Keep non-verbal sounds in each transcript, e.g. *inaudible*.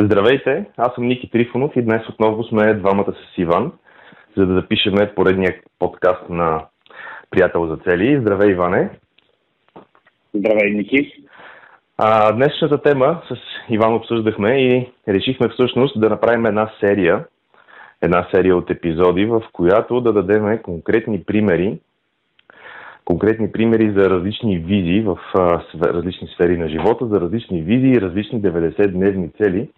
Здравейте, аз съм Ники Трифонов и днес отново сме двамата с Иван, за да запишеме поредния подкаст на Приятел за цели. Здравей, Иване! Здравей, Ники! А, днешната тема с Иван обсъждахме и решихме всъщност да направим една серия, една серия от епизоди, в която да дадем конкретни примери, конкретни примери за различни визии в а, различни сфери на живота, за различни визии и различни 90-дневни цели,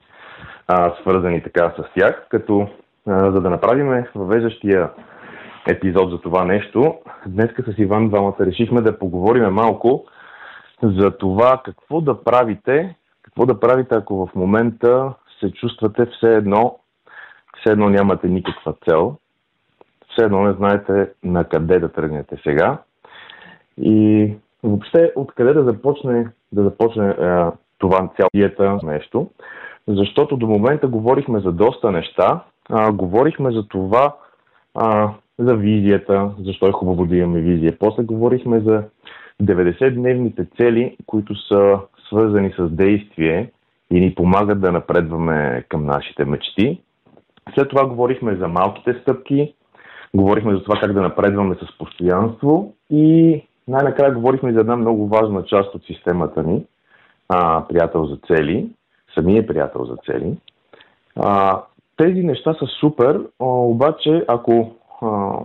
а, свързани така с тях, като а, за да направим въвеждащия епизод за това нещо, днес с Иван двамата решихме да поговорим малко за това какво да правите, какво да правите, ако в момента се чувствате все едно, все едно нямате никаква цел, все едно не знаете на къде да тръгнете сега. И въобще откъде да започне, да започне е, това цялата нещо, защото до момента говорихме за доста неща, а, говорихме за това, а, за визията, защо е хубаво да имаме визия. После говорихме за 90-дневните цели, които са свързани с действие и ни помагат да напредваме към нашите мечти. След това говорихме за малките стъпки, говорихме за това как да напредваме с постоянство и най-накрая говорихме за една много важна част от системата ни, а, приятел за цели, самия приятел за цели. А, тези неща са супер, а, обаче ако, а,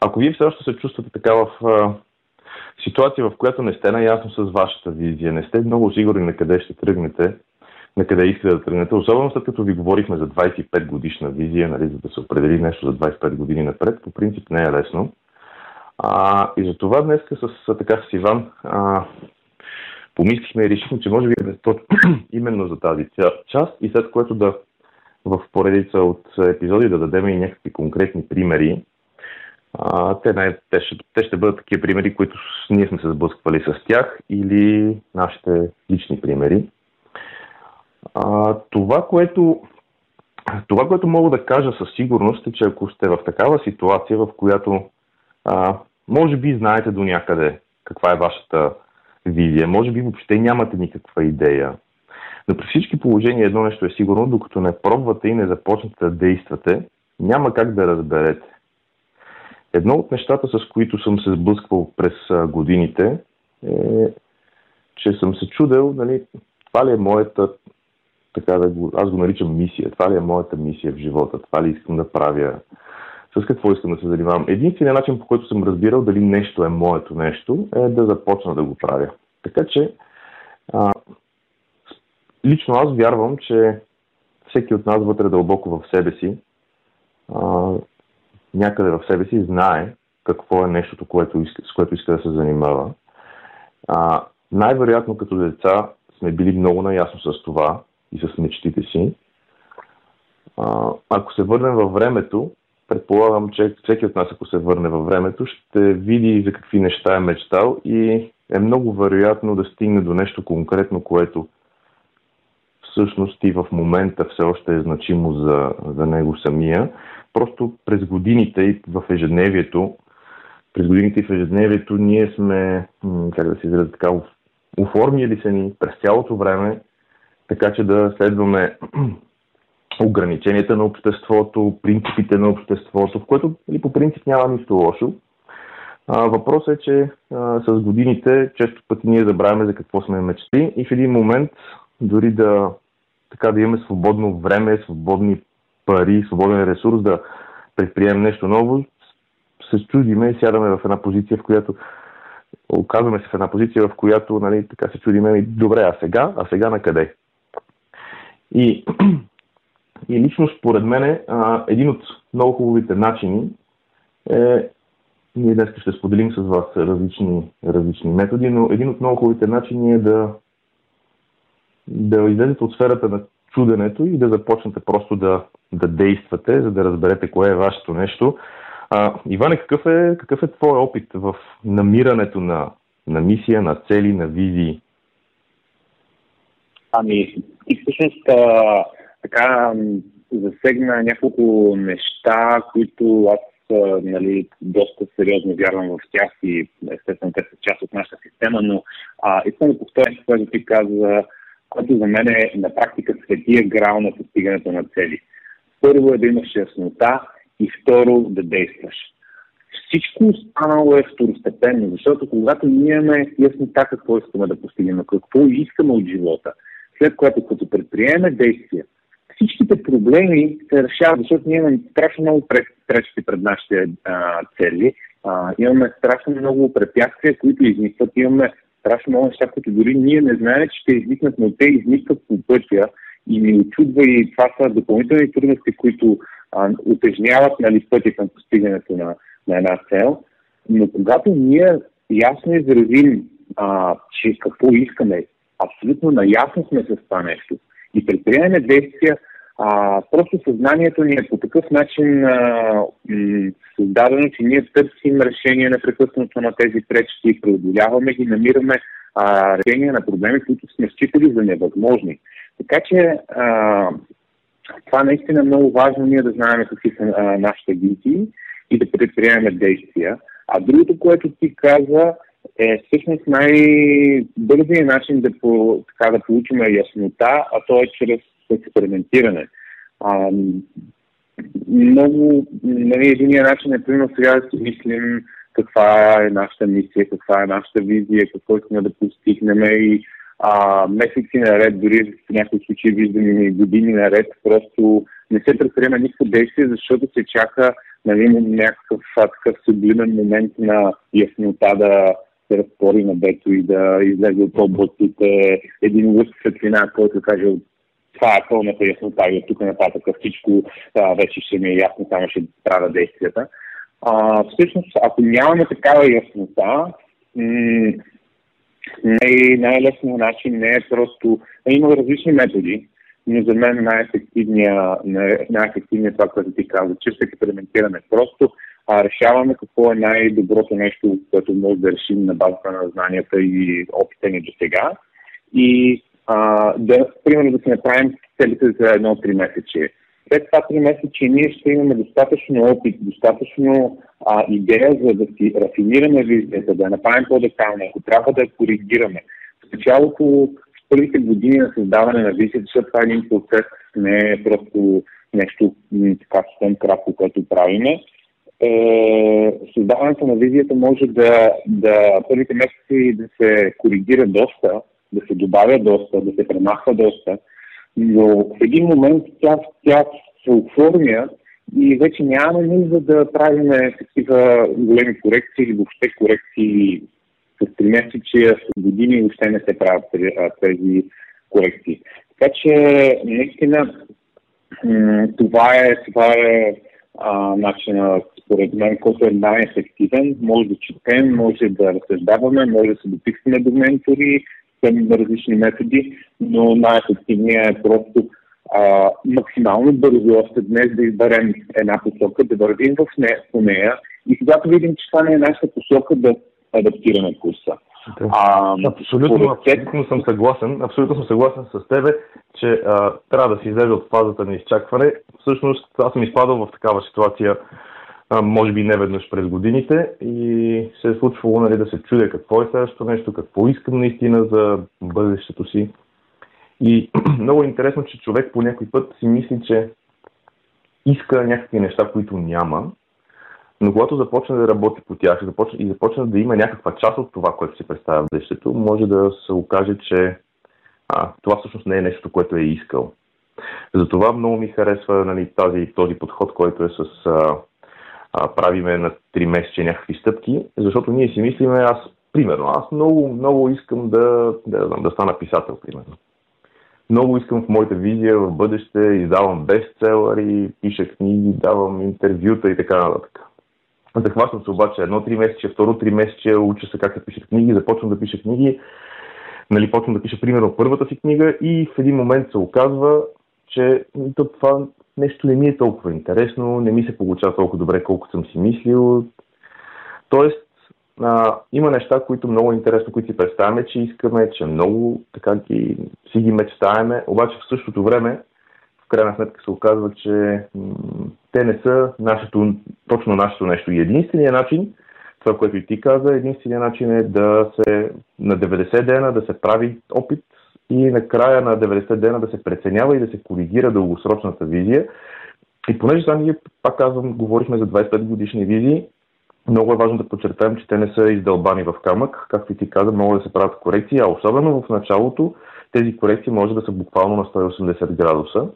ако вие все още се чувствате така в а, ситуация, в която не сте наясно с вашата визия, не сте много сигурни на къде ще тръгнете, на къде искате да тръгнете, особено след като ви говорихме за 25 годишна визия, нали, за да се определи нещо за 25 години напред, по принцип не е лесно. А, и за това днес с, така, с Иван а, помислихме и решихме, че може би е *clears throat* именно за тази част и след което да в поредица от епизоди да дадем и някакви конкретни примери. А, те, най- те, ще, те ще бъдат такива примери, които ние сме се сблъсквали с тях или нашите лични примери. А, това, което, това, което мога да кажа със сигурност е, че ако сте в такава ситуация, в която а, може би знаете до някъде каква е вашата визия, може би въобще нямате никаква идея. Но при всички положения едно нещо е сигурно, докато не пробвате и не започнете да действате, няма как да разберете. Едно от нещата, с които съм се сблъсквал през годините, е, че съм се чудел, нали, това ли е моята, така да го, аз го наричам мисия, това ли е моята мисия в живота, това ли искам да правя, с какво искам да се занимавам. Единственият начин, по който съм разбирал дали нещо е моето нещо, е да започна да го правя. Така че, а, лично аз вярвам, че всеки от нас вътре дълбоко в себе си, а, някъде в себе си знае какво е нещото, което иска, с което иска да се занимава. А, най-вероятно като деца сме били много наясно с това и с мечтите си. А, ако се върнем във времето, предполагам, че всеки от нас, ако се върне във времето, ще види за какви неща е мечтал и е много вероятно да стигне до нещо конкретно, което всъщност и в момента все още е значимо за, за него самия. Просто през годините и в ежедневието, през годините и в ежедневието ние сме, как да се изразя така, оформили се ни през цялото време, така че да следваме ограниченията на обществото, принципите на обществото, в което или, по принцип няма нищо лошо. Въпросът е, че а, с годините често пъти ние забравяме за какво сме мечти и в един момент дори да, така, да имаме свободно време, свободни пари, свободен ресурс да предприемем нещо ново, се чудиме и сядаме в една позиция, в която оказваме се в една позиция, в която нали, така се чудиме, добре, а сега, а сега на къде? И и лично според мен един от много хубавите начини е, ние днес ще споделим с вас различни, различни методи, но един от много хубавите начини е да, да излезете от сферата на чуденето и да започнете просто да, да действате, за да разберете кое е вашето нещо. А, Иване, какъв е, какъв е твой опит в намирането на, на мисия, на цели, на визии? Ами, всъщност така засегна няколко неща, които аз нали, доста сериозно вярвам в тях и естествено те са част от нашата система, но а, искам да повторя, което ти каза което за мен е на практика светия грал на постигането на цели. Първо е да имаш яснота и второ да действаш. Всичко останало е второстепенно, защото когато ние имаме яснота какво искаме да постигнем, какво искаме от живота, след което като предприеме действия, всичките проблеми се решават, защото ние имаме страшно много пречки пред нашите а, цели, а, имаме страшно много препятствия, които изникват, имаме страшно много неща, които дори ние не знаем, че ще изникнат, но те изникват по пътя и ни очудва и това са допълнителни трудности, които а, утежняват нали, пътя към постигането на, на една цел. Но когато ние ясно изразим, а, че какво искаме, абсолютно наясно сме с това нещо и предприемаме действия, а, просто съзнанието ни е по такъв начин а, м- създадено, че ние търсим решение непрекъснато на тези пречки, преодоляваме ги, намираме а, решения на проблеми, които сме считали за невъзможни. Така че а, това наистина е много важно ние да знаем какви са а, нашите визии и да предприемем действия. А другото, което ти каза, е всъщност най-бързият начин да, по, така, да получим яснота, а то е чрез експериментиране. А, много, нали, единия начин е, примерно, сега да си мислим каква е нашата мисия, каква е нашата визия, какво искаме да постигнем и а, месеци наред, дори в някои случаи виждаме години наред, просто не се предприема никакво действие, защото се чака нали, някакъв такъв сублимен момент на яснота да се разпори на бето и да излезе от областите един лъст светлина, който каже това е пълната яснота и от тук нататък всичко а, вече ще ми е ясно, само ще правя действията. А, всъщност, ако нямаме такава яснота, м- най- най-лесният начин не е просто... Има различни методи, но за мен най-ефективният, най-ефективният това, което ти каза, чисто експериментиране. Просто а, решаваме какво е най-доброто нещо, което може да решим на базата на знанията и опита ни до сега. И а, да, примерно да си направим целите за едно три месече. След това три месече ние ще имаме достатъчно опит, достатъчно а, идея, за да си рафинираме визията, да направим по-детална, ако трябва да я коригираме. В началото, в първите години на създаване на визията, защото това е един процес, не е просто нещо така съвсем кратко, което правиме. Е, създаването на визията може да, да първите месеци да се коригира доста, да се добавя доста, да се премахва доста, но в един момент тя, тя се оформя и вече нямаме нужда да правим такива големи корекции или въобще корекции с три месечия, с години въобще не се правят тези корекции. Така че наистина това е, това е а, начина, според мен, който е най-ефективен. Може да четем, може да разсъждаваме, може да се дописваме до ментори, съвсем различни методи, но най-ефективният е просто а, максимално бързо още днес да изберем една посока, да вървим в нея, по нея и когато видим, че това не е нашата посока, да адаптираме курса. Да. А, абсолютно, абсолютно съм съгласен. Абсолютно съм съгласен с тебе, че а, трябва да се излезе от фазата на изчакване. Всъщност, аз съм изпадал в такава ситуация а, може би не веднъж през годините и се е случвало нали, да се чудя какво е следващото нещо, какво искам наистина за бъдещето си. И *clears throat* много е интересно, че човек по някой път си мисли, че иска някакви неща, които няма, но когато започне да работи по тях и започне да има някаква част от това, което си представя в бъдещето, може да се окаже, че а, това всъщност не е нещо, което е искал. Затова много ми харесва нали, тази, този подход, който е с а, а, правиме на 3 месече някакви стъпки, защото ние си мислиме, аз, примерно, аз много, много искам да, да, да стана писател, примерно. Много искам в моята визия в бъдеще, издавам бестселъри, пиша книги, давам интервюта и така нататък. Захващам се обаче едно три месече, второ три месече, уча се как се пишат книги, започвам да пиша книги, нали, почвам да пиша примерно първата си книга и в един момент се оказва, че това нещо не ми е толкова интересно, не ми се получава толкова добре, колкото съм си мислил. Тоест, а, има неща, които много интересно, които си представяме, че искаме, че много така ги, си ги мечтаеме, обаче в същото време, в крайна сметка се оказва, че те не са нашето, точно нашето нещо. И единственият начин, това, което и ти каза, единственият начин е да се на 90 дена да се прави опит и накрая на 90 дена да се преценява и да се коригира дългосрочната визия. И понеже сега ние, пак казвам, говорихме за 25 годишни визии, много е важно да подчертаем, че те не са издълбани в камък. Както и ти каза, могат да се правят корекции, а особено в началото тези корекции може да са буквално на 180 градуса.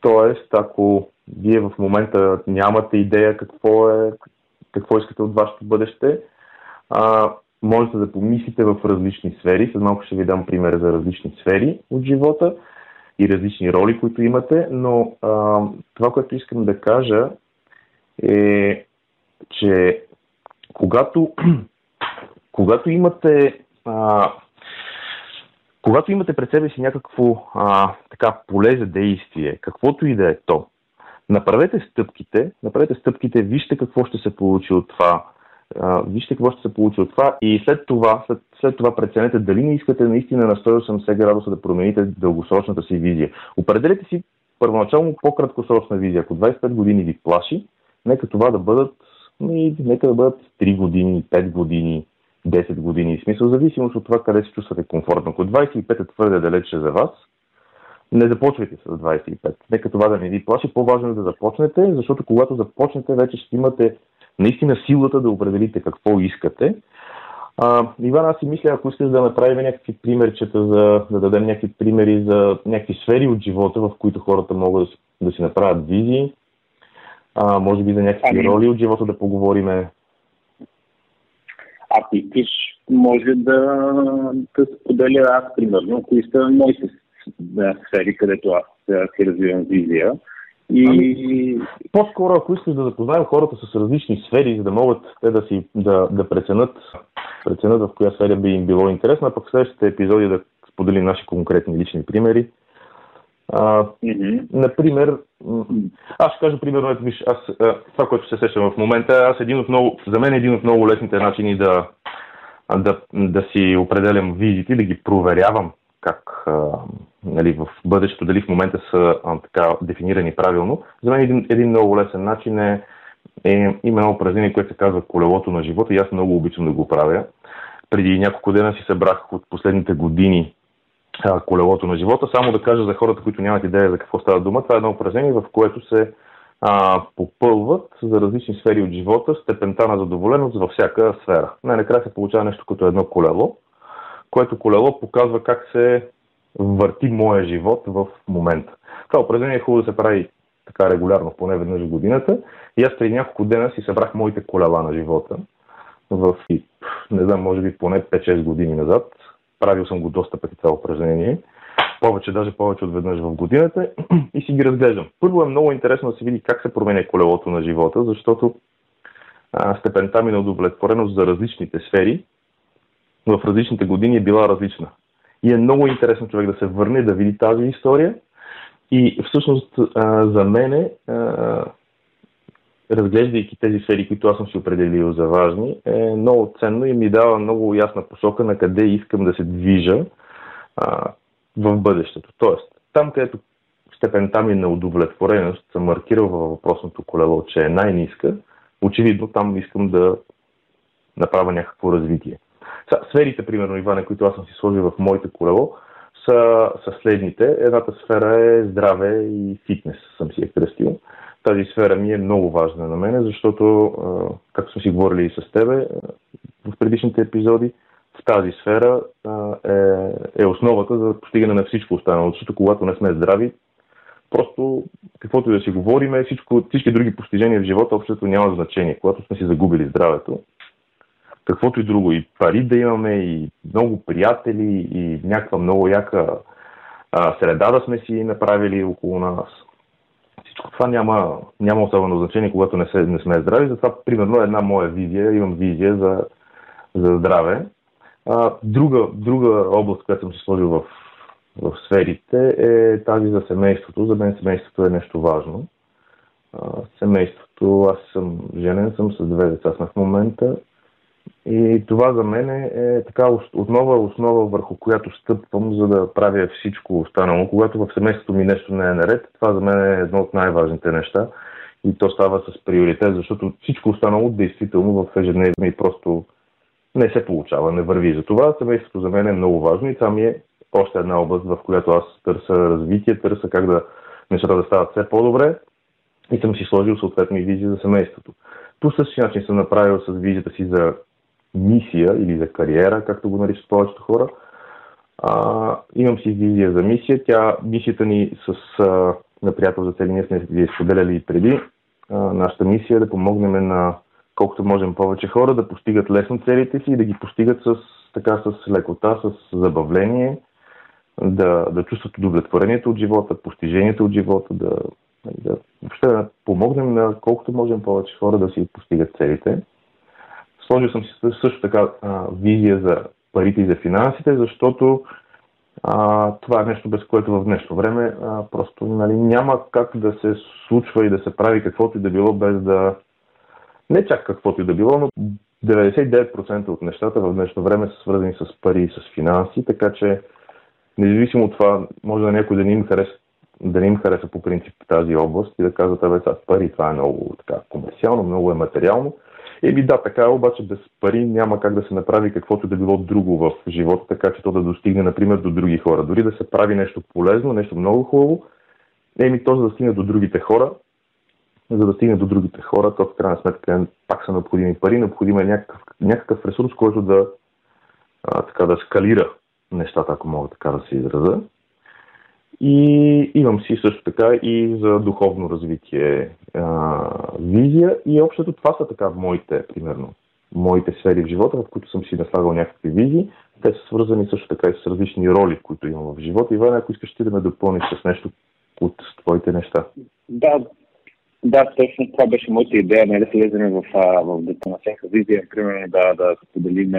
Тоест, ако вие в момента нямате идея какво е, какво искате от вашето бъдеще, а, можете да помислите в различни сфери. След малко ще ви дам пример за различни сфери от живота и различни роли, които имате, но а, това, което искам да кажа е, че когато, *clears throat* когато имате а, когато имате пред себе си някакво а, така поле за действие, каквото и да е то, направете стъпките, направете стъпките, вижте какво ще се получи от това, а, вижте какво ще се получи от това и след това, след, след това преценете дали не искате наистина на 180 градуса да промените дългосрочната си визия. Определете си първоначално по-краткосрочна визия. Ако 25 години ви плаши, нека това да бъдат, нека да бъдат 3 години, 5 години, 10 години. В смисъл, зависимост от това къде се чувствате комфортно. Ако 25 е твърде далече за вас, не започвайте с 25. Нека това да не ви плаши. По-важно е да започнете, защото когато започнете, вече ще имате наистина силата да определите какво искате. А, Иван, аз си мисля, ако искаш да направим някакви примерчета, за, да дадем някакви примери за някакви сфери от живота, в които хората могат да, да си направят визии, а, може би за някакви ами... роли от живота да поговориме. Ако искаш, може да, да споделя аз, примерно, кои са моите сфери, където аз си развивам визия. И... Ами, по-скоро, ако искаш да запознаем хората с различни сфери, за да могат те да, си, да, да преценят, преценят в коя сфера би им било интересно, а пък в следващите епизоди да споделим наши конкретни лични примери. А, mm-hmm. Например, аз ще кажа примерно, ето виж, аз, това, което се сещам в момента, аз един от много, за мен е един от много лесните начини да, да, да си определям визите, да ги проверявам как а, нали, в бъдещето, дали в момента са а, така дефинирани правилно. За мен един, един много лесен начин е, е има едно упражнение, което се казва колелото на живота и аз много обичам да го правя. Преди няколко дена си събрах от последните години колелото на живота. Само да кажа за хората, които нямат идея за какво става дума, това е едно упражнение, в което се а, попълват за различни сфери от живота степента на задоволеност във всяка сфера. Най-накрая се получава нещо като едно колело, което колело показва как се върти моя живот в момента. Това упражнение е хубаво да се прави така регулярно, поне веднъж в годината. И аз преди няколко дена си събрах моите колела на живота. В, не знам, може би поне 5-6 години назад. Правил съм го доста пъти това упражнение. Повече, даже повече от веднъж в годината *clears throat* и си ги разглеждам. Първо е много интересно да се види как се променя колелото на живота, защото а, степента ми на удовлетвореност за различните сфери в различните години е била различна. И е много интересно човек да се върне, да види тази история. И всъщност за мене, разглеждайки тези сфери, които аз съм си определил за важни, е много ценно и ми дава много ясна посока на къде искам да се движа в бъдещето. Тоест, там, където степента ми на удовлетвореност съм маркирал във въпросното колело, че е най-ниска, очевидно там искам да направя някакво развитие. Сферите, примерно, Иване, които аз съм си сложил в моите колело, са, са следните. Едната сфера е здраве и фитнес, съм си я кръстил. Тази сфера ми е много важна на мен, защото, както сме си говорили и с тебе в предишните епизоди, в тази сфера е, е основата за постигане на всичко останало. Защото когато не сме здрави, просто каквото и да си говорим, всичко, всички други постижения в живота общото няма значение. Когато сме си загубили здравето, каквото и друго. И пари да имаме, и много приятели, и някаква много яка а, среда да сме си направили около нас. Това няма, няма особено значение, когато не, се, не сме здрави. Затова, примерно, една моя визия, имам визия за, за здраве. А, друга, друга област, която съм си сложил в, в сферите е тази за семейството. За мен семейството е нещо важно. А, семейството, аз съм женен, съм с две деца сме в момента и това за мен е така отнова основа, върху която стъпвам, за да правя всичко останало. Когато в семейството ми нещо не е наред, това за мен е едно от най-важните неща. И то става с приоритет, защото всичко останало действително в ежедневие и просто не се получава, не върви. За това семейството за мен е много важно и това ми е още една област, в която аз търся развитие, търся как да нещата да стават все по-добре и съм си сложил съответно и визия за семейството. По същия начин съм направил с визията си за мисия или за кариера, както го наричат повечето хора. А, имам си визия за мисия. Тя, мисията ни с а, на приятел за цели, ние сме ви споделяли и преди. А, нашата мисия е да помогнем на колкото можем повече хора да постигат лесно целите си и да ги постигат с, така, с лекота, с забавление, да, да чувстват удовлетворението от живота, постижението от живота, да, да, въобще да помогнем на колкото можем повече хора да си постигат целите. Сложил съм си също така а, визия за парите и за финансите, защото а, това е нещо, без което в днешно време а, просто нали, няма как да се случва и да се прави каквото и да било без да... Не чак каквото и да било, но 99% от нещата в днешно време са свързани с пари и с финанси, така че независимо от това, може да някой да не им хареса да не им хареса по принцип тази област и да казват, абе, пари, това е много така комерциално, много е материално. Еми да, така е, обаче без пари няма как да се направи каквото да било друго в живота, така че то да достигне, например, до други хора. Дори да се прави нещо полезно, нещо много хубаво, еми то за да стигне до другите хора, за да стигне до другите хора, то в крайна сметка пак са необходими пари, необходим е някакъв, някакъв ресурс, който да, а, така, да скалира нещата, ако мога така да се изразя. И имам си също така и за духовно развитие а, визия и общото това са така моите, примерно, моите сфери в живота, в които съм си наслагал някакви визии. Те са свързани също така и с различни роли, които имам в живота. Иван, ако искаш ти да ме допълниш с нещо от твоите неща. Да, да, точно това беше моята идея, не да се влезем в, в детална всяка визия, примерно да, да споделим,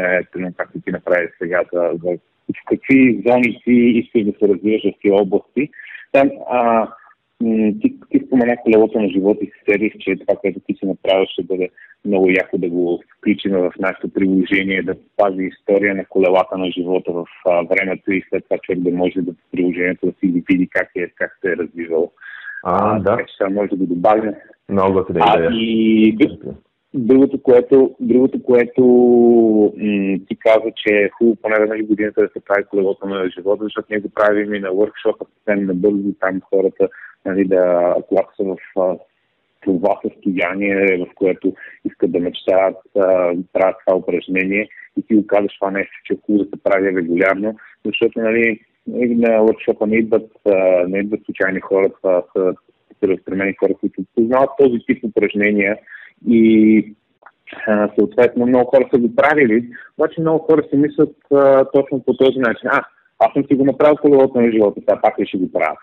както ти направи сега, за, за в какви зони ти искаш да се развиваш в тези области. Там, а, ти, ти спомена колелото на живота и се седих, че това, което ти си направил, ще бъде много яко да го включим в нашето приложение, да пази история на колелата на живота в а, времето и след това човек да може да приложението да си види как, е, как се е развивал. А, а да. Така че може да го добавим. Много да идея. И Другото, което, другото, което м- ти каза, че е хубаво поне веднъж годината да се прави колелото на живота, защото ние го правим и на въркшопа, съвсем набързо, там хората, нали, да, когато са в това състояние, в което искат да мечтаят, правят това упражнение и ти го казваш това нещо, че е хубаво да се прави регулярно, защото нали, на въркшопа не идват, не идват случайни хора, това са разпременени хора, които познават този тип упражнения и а, съответно много хора са го правили, обаче много хора си мислят а, точно по този начин. А, аз съм си го направил колелото на живота, сега пак ли ще го правя?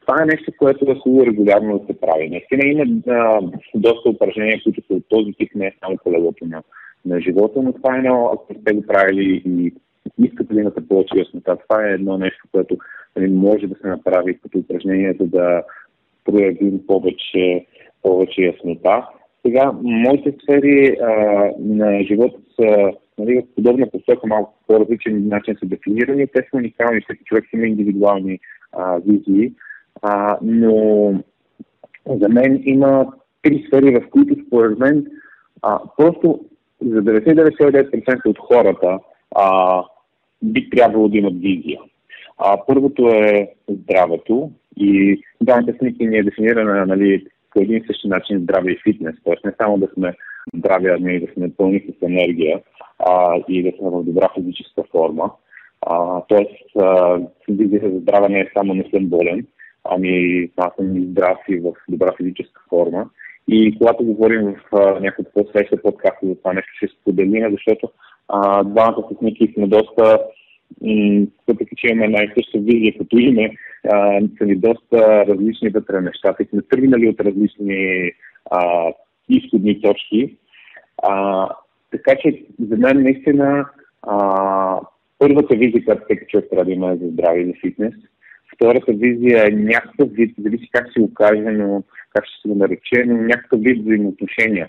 Това е нещо, което е хубаво регулярно да се прави. Наистина има а, доста упражнения, които са от този тип, не е само колелото на, на живота, но това е едно, ако сте го правили и искате да имате повече яснота, това е едно нещо, което нали, може да се направи като упражнение, за да проявим повече, повече яснота. Сега, моите сфери а, на живота са нали, в подобна посока, малко по-различен начин са дефинирани. Те са уникални, всеки човек има индивидуални а, визии, а, но за мен има три сфери, в които според мен а, просто за 99% от хората а, би трябвало да имат визия. А, първото е здравето и данната снимки ни е дефинирана нали, по един и същи начин здраве и фитнес. Тоест не само да сме здрави, а и да сме пълни с енергия а, и да сме в добра физическа форма. А, тоест, визията за здраве не е само не съм болен, ами аз съм и здрав и в добра физическа форма. И когато говорим в някакъв по-среща подкаст за това нещо, ще споделим, защото двамата с Ники сме доста въпреки че имаме една и съща визия като име, а, са ни доста различни вътре нещата и сме тръгнали от различни а, изходни точки. А, така че за мен наистина а, първата визия, която всеки човек трябва да има е за здраве и за фитнес. Втората визия е някакъв вид, зависи как се окаже, но как ще се го нарече, но някакъв вид взаимоотношения.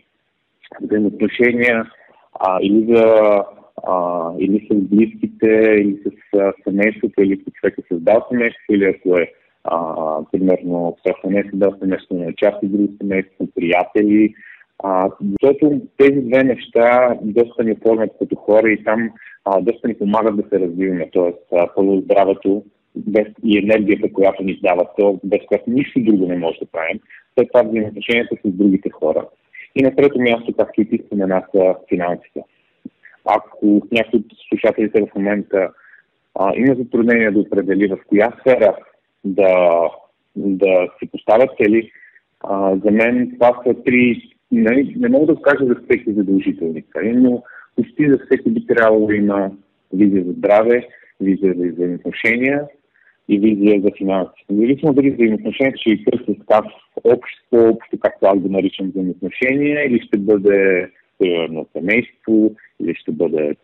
Взаимоотношения а, или за а, или с близките, или с а, семейството, или ако човек е създал семейство, или ако е а, примерно, не е създал семейство, е част от друго семейство, приятели, А, защото тези две неща доста ни оформят като хора и там а, доста ни помагат да се развиваме. Тоест, първо здравето без и енергията, която ни дава то, без която нищо друго не може да правим. След това взаимоотношенията с другите хора. И на трето място, както и ти спомена, са финансите. Ако някой от слушателите в момента а, има затруднение да определи в коя сфера да, да си поставят цели, а, за мен това са три, не, не мога да кажа за всеки задължителни цели, но почти за всеки би трябвало да има визия за здраве, визия за взаимоотношения и визия за финанси. Независимо дали взаимоотношението ще и търси общо, общо, както аз го наричам взаимоотношения, или ще бъде примерно семейство, или ще бъде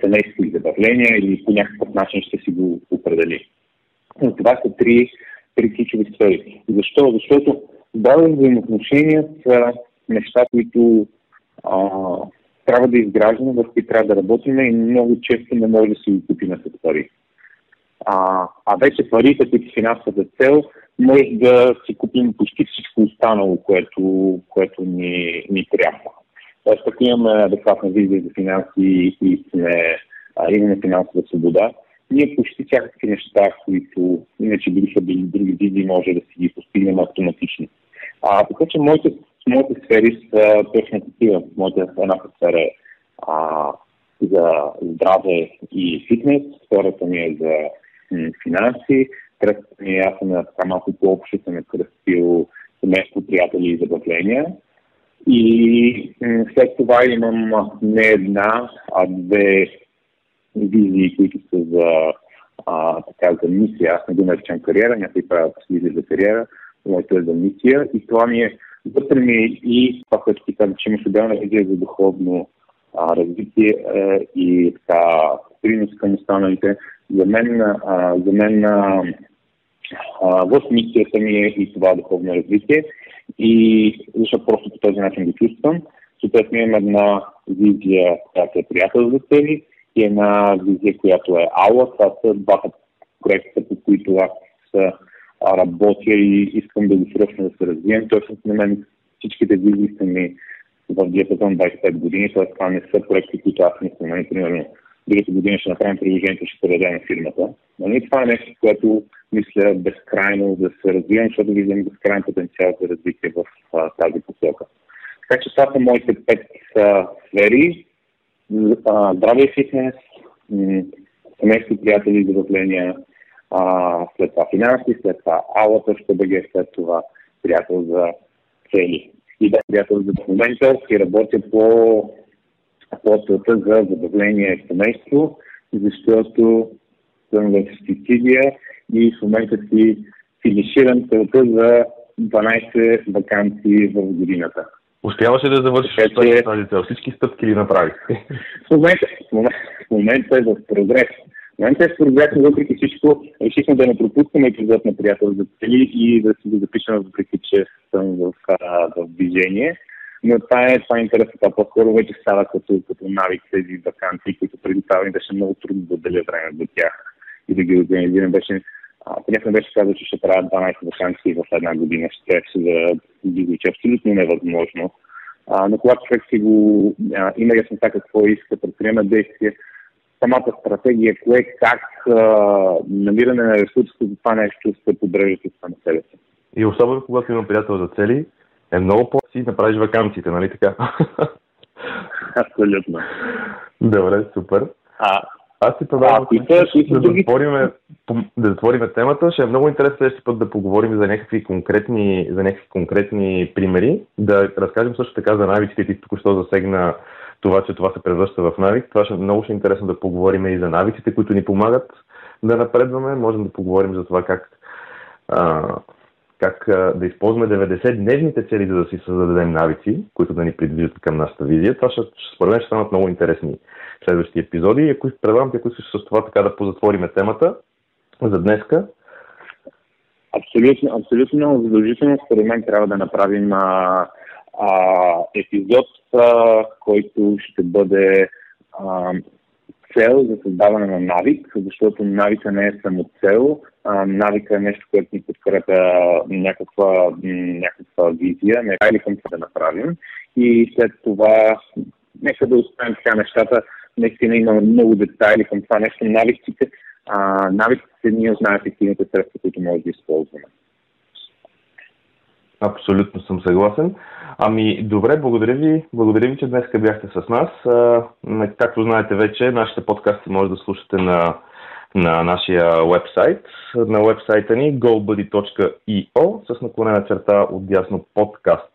семейство и забавление, или по някакъв начин ще си го определи. Но това са три, три ключови сфери. Защо? Защото здраве взаимоотношения са неща, които а, трябва да изграждаме, върху които трябва да работим и много често не може да си го купим с пари. А, а вече парите, които финансовата цел, може да си купим почти всичко останало, което, което ни, ни трябва. Тоест, ако имаме адекватна визия за финанси и сме, а, имаме финансова свобода, ние почти всякакви неща, които иначе биха били други визии, може да си ги постигнем автоматично. А, така че моите, моите сфери са точно такива. Моята една сфера е а, за здраве и фитнес, втората ми е за м, финанси, третата ми е аз съм малко по-общо съм е кръстил семейство, приятели и забавления. И след това имам не една, а две визии, които са за, а, така, за мисия. Аз не го наричам кариера, някои правят визия за кариера, моето е за мисия. И това ми е вътре ми и това, което ти каза, че имаш отделна визия за духовно а, развитие а, и така принос към останалите. За мен, а, за мен а, а, в мисията ми е и това духовно развитие. И защото просто по този начин го чувствам. Съответно имам една визия, която е приятел за цели и една визия, която е АЛА. Това са двата проекта, по които аз работя и искам дългосрочно да се развием. Тоест, на мен всичките визии са ми в диапазон 25 години, т.е. това не са проекти, които аз мисля. Примерно, другата година ще направим приложението, ще предадем фирмата. Нали, това е нещо, което мисля безкрайно да се развием, защото виждам безкрайен потенциал за развитие в а, тази посока. Така че това са моите пет а, сфери. здраве и фитнес, семейство, приятели, забавления, а, след това финанси, след това ала.bg, след това приятел за цели. И да, приятел за момента и работя по, по целта за забавление и семейство, защото съм в Сицилия и в момента си финиширам целта за 12 вакансии в годината. Успяваше да завършиш че... тази цел? Всички стъпки ли направих? *laughs* В момента, в момента, в момента е в прогрес. В момента е в прогрес, въпреки всичко, решихме да не пропускаме епизод на приятел за цели и да си го запишем, въпреки че съм в, в движение. Но това е, това е интересно. Това по-скоро вече става като, като навик тези вакансии, които преди това ми беше много трудно да отделя време до тях и да ги организирам. Беше, а, беше казал, че ще правя 12 вакансии в една година. Ще трябваше да ги звучи абсолютно невъзможно. А, но когато човек си го а, има яснота какво иска, предприема действие, самата стратегия, кое, как, а, намиране на ресурси за това нещо се подрежда на себе си. И особено когато има приятел за цели, е много по-си направиш вакансиите, нали така? *laughs* Абсолютно. Добре, супер. А, аз ти предавам да, да, затворим, да затворим темата. Ще е много интересно следващия път да поговорим за някакви конкретни, за някакви конкретни примери. Да разкажем също така за навиците. Ти току-що засегна това, че това се превръща в навик. Това ще е много ще е интересно да поговорим и за навиците, които ни помагат да напредваме. Можем да поговорим за това как, а, как да използваме 90-дневните цели, за да си създадем навици, които да ни придвижат към нашата визия. Това ще, според мен ще станат много интересни следващи епизоди. И ако предлагам ако искаш с това така да позатвориме темата за днеска. Абсолютно, абсолютно задължително според мен трябва да направим а, а, епизод, а, който ще бъде а, цел за създаване на навик, защото навика не е само цел, а, навика е нещо, което ни подкрепя някаква, някаква визия, не е ли към да направим. и след това нека да оставим така нещата. Наистина има много детайли към това нещо. Навиците, а, навиците ние от най-ефективните средства, които може да използваме. Абсолютно съм съгласен. Ами, добре, благодаря ви, благодаря ви, че днес бяхте с нас. Както знаете вече, нашите подкасти може да слушате на, на нашия вебсайт. На вебсайта ни gobuddy.io с наклонена черта от дясно подкаст.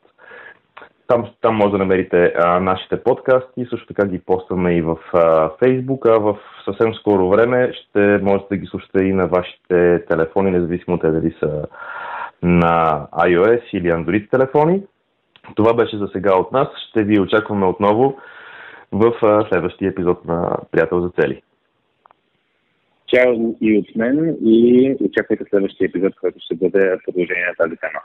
Там, там може да намерите а, нашите подкасти, също така ги постваме и в а, Facebook, а в съвсем скоро време ще можете да ги слушате и на вашите телефони, независимо те дали са на iOS или Android телефони. Това беше за сега от нас. Ще ви очакваме отново в следващия епизод на Приятел за цели. Чао и от мен и очаквайте следващия епизод, който ще бъде продължение на тази тема.